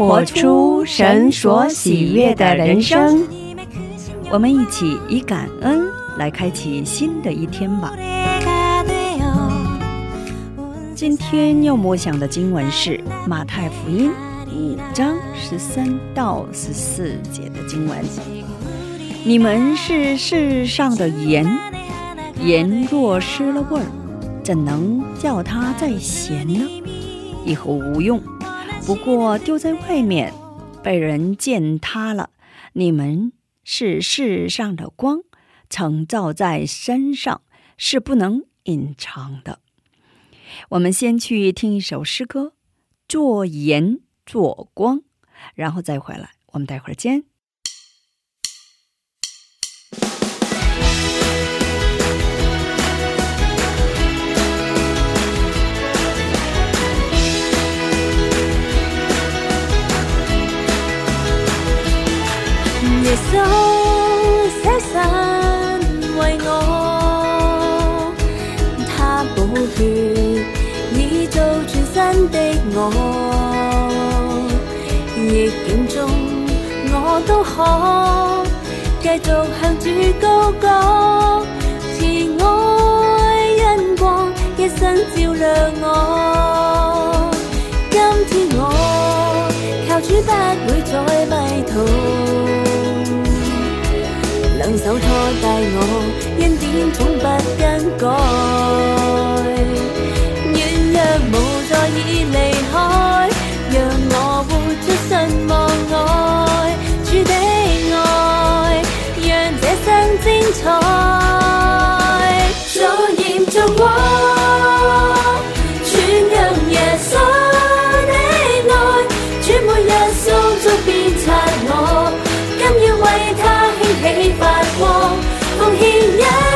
活出神所喜悦的人生，我们一起以感恩来开启新的一天吧。今天要默想的经文是《马太福音》五章十三到十四节的经文：“你们是世上的盐，盐若失了味儿，怎能叫它再咸呢？以后无用。”不过丢在外面，被人践踏了。你们是世上的光，曾照在山上，是不能隐藏的。我们先去听一首诗歌，做盐做光，然后再回来。我们待会儿见。耶稣舍身为我，他补缺已造全新的我。逆境中我都可继续向主高歌，慈爱恩光一生照亮我。今天我靠主不会再迷途。手拖带我，恩典总不更改。愿若无助已离开，让我活出信望爱，主的爱让这生精彩。早盐做过。一样。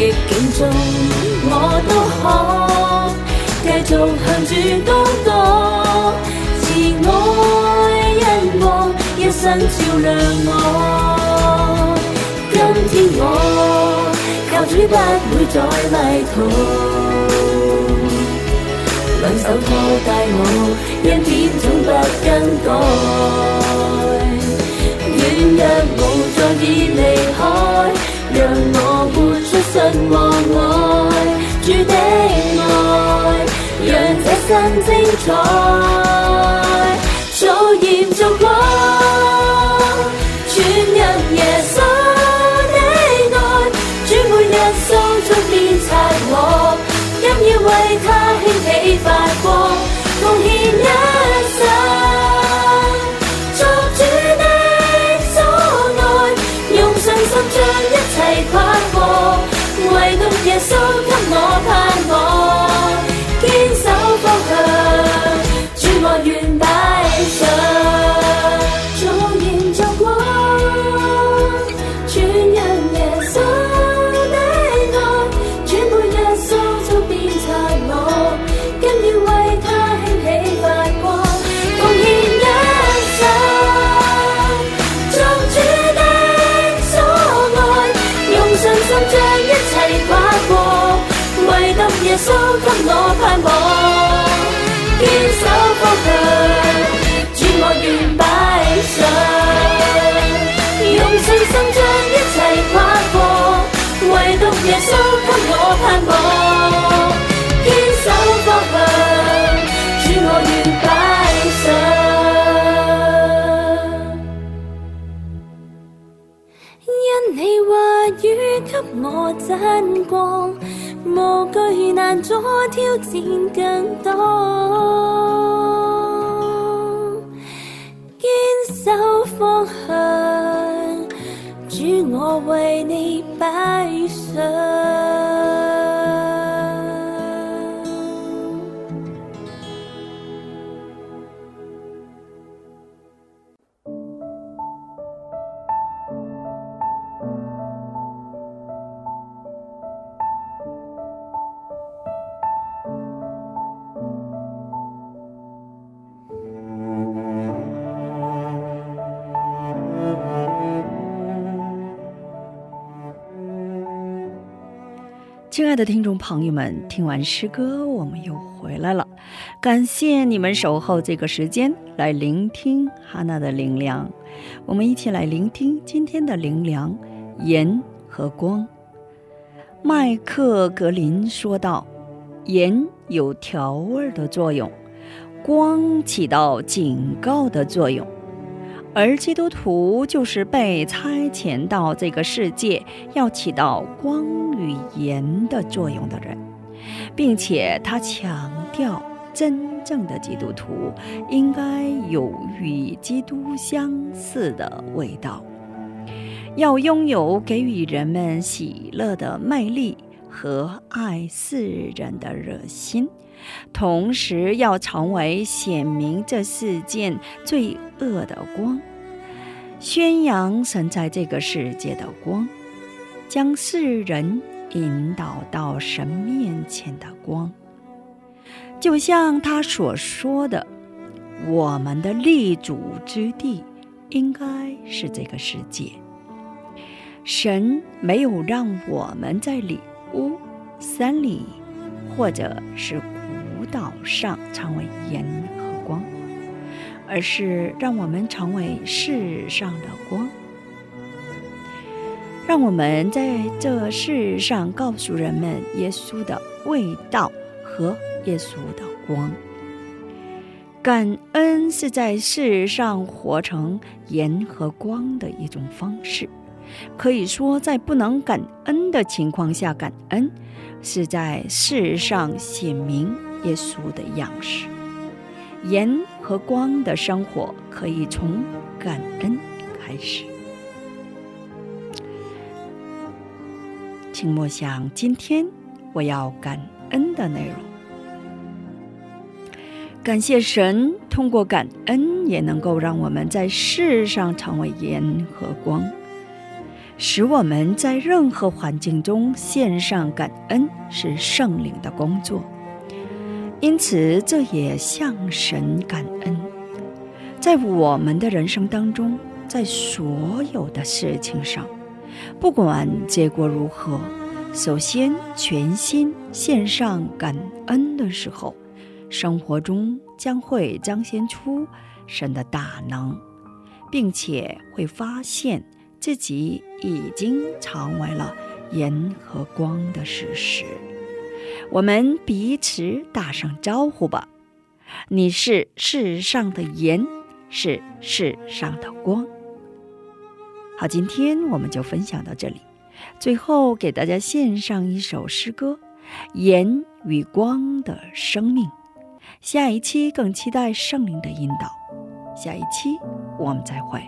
逆境中我都可继续向主祷告，慈爱恩光一生照亮我。今天我教主不会再迷途，两手托带我恩典总不更改。软弱无助已离开，让我。信和爱，主的爱，让这生精彩。早艳做光，全人耶稣的爱，主每日扫除鞭策我，今要为他兴起发光，奉献一生。Yes, oh, 如难阻挑战更多，坚守方向，主我为你摆上。亲爱的听众朋友们，听完诗歌，我们又回来了。感谢你们守候这个时间来聆听哈娜的灵粮。我们一起来聆听今天的灵粮：盐和光。麦克格林说道：“盐有调味的作用，光起到警告的作用。”而基督徒就是被差遣到这个世界，要起到光与盐的作用的人，并且他强调，真正的基督徒应该有与基督相似的味道，要拥有给予人们喜乐的魅力和爱世人的热心。同时要成为显明这世间罪恶的光，宣扬神在这个世界的光，将世人引导到神面前的光。就像他所说的，我们的立足之地应该是这个世界。神没有让我们在里屋、山里，或者是。舞蹈上成为盐和光，而是让我们成为世上的光，让我们在这世上告诉人们耶稣的味道和耶稣的光。感恩是在世上活成盐和光的一种方式，可以说在不能感恩的情况下，感恩是在世上显明。耶稣的样式，盐和光的生活可以从感恩开始。请默想今天我要感恩的内容。感谢神，通过感恩也能够让我们在世上成为盐和光，使我们在任何环境中献上感恩，是圣灵的工作。因此，这也向神感恩。在我们的人生当中，在所有的事情上，不管结果如何，首先全心献上感恩的时候，生活中将会彰显出神的大能，并且会发现自己已经成为了盐和光的事实。我们彼此打声招呼吧。你是世上的盐，是世上的光。好，今天我们就分享到这里。最后给大家献上一首诗歌《盐与光的生命》。下一期更期待圣灵的引导。下一期我们再会。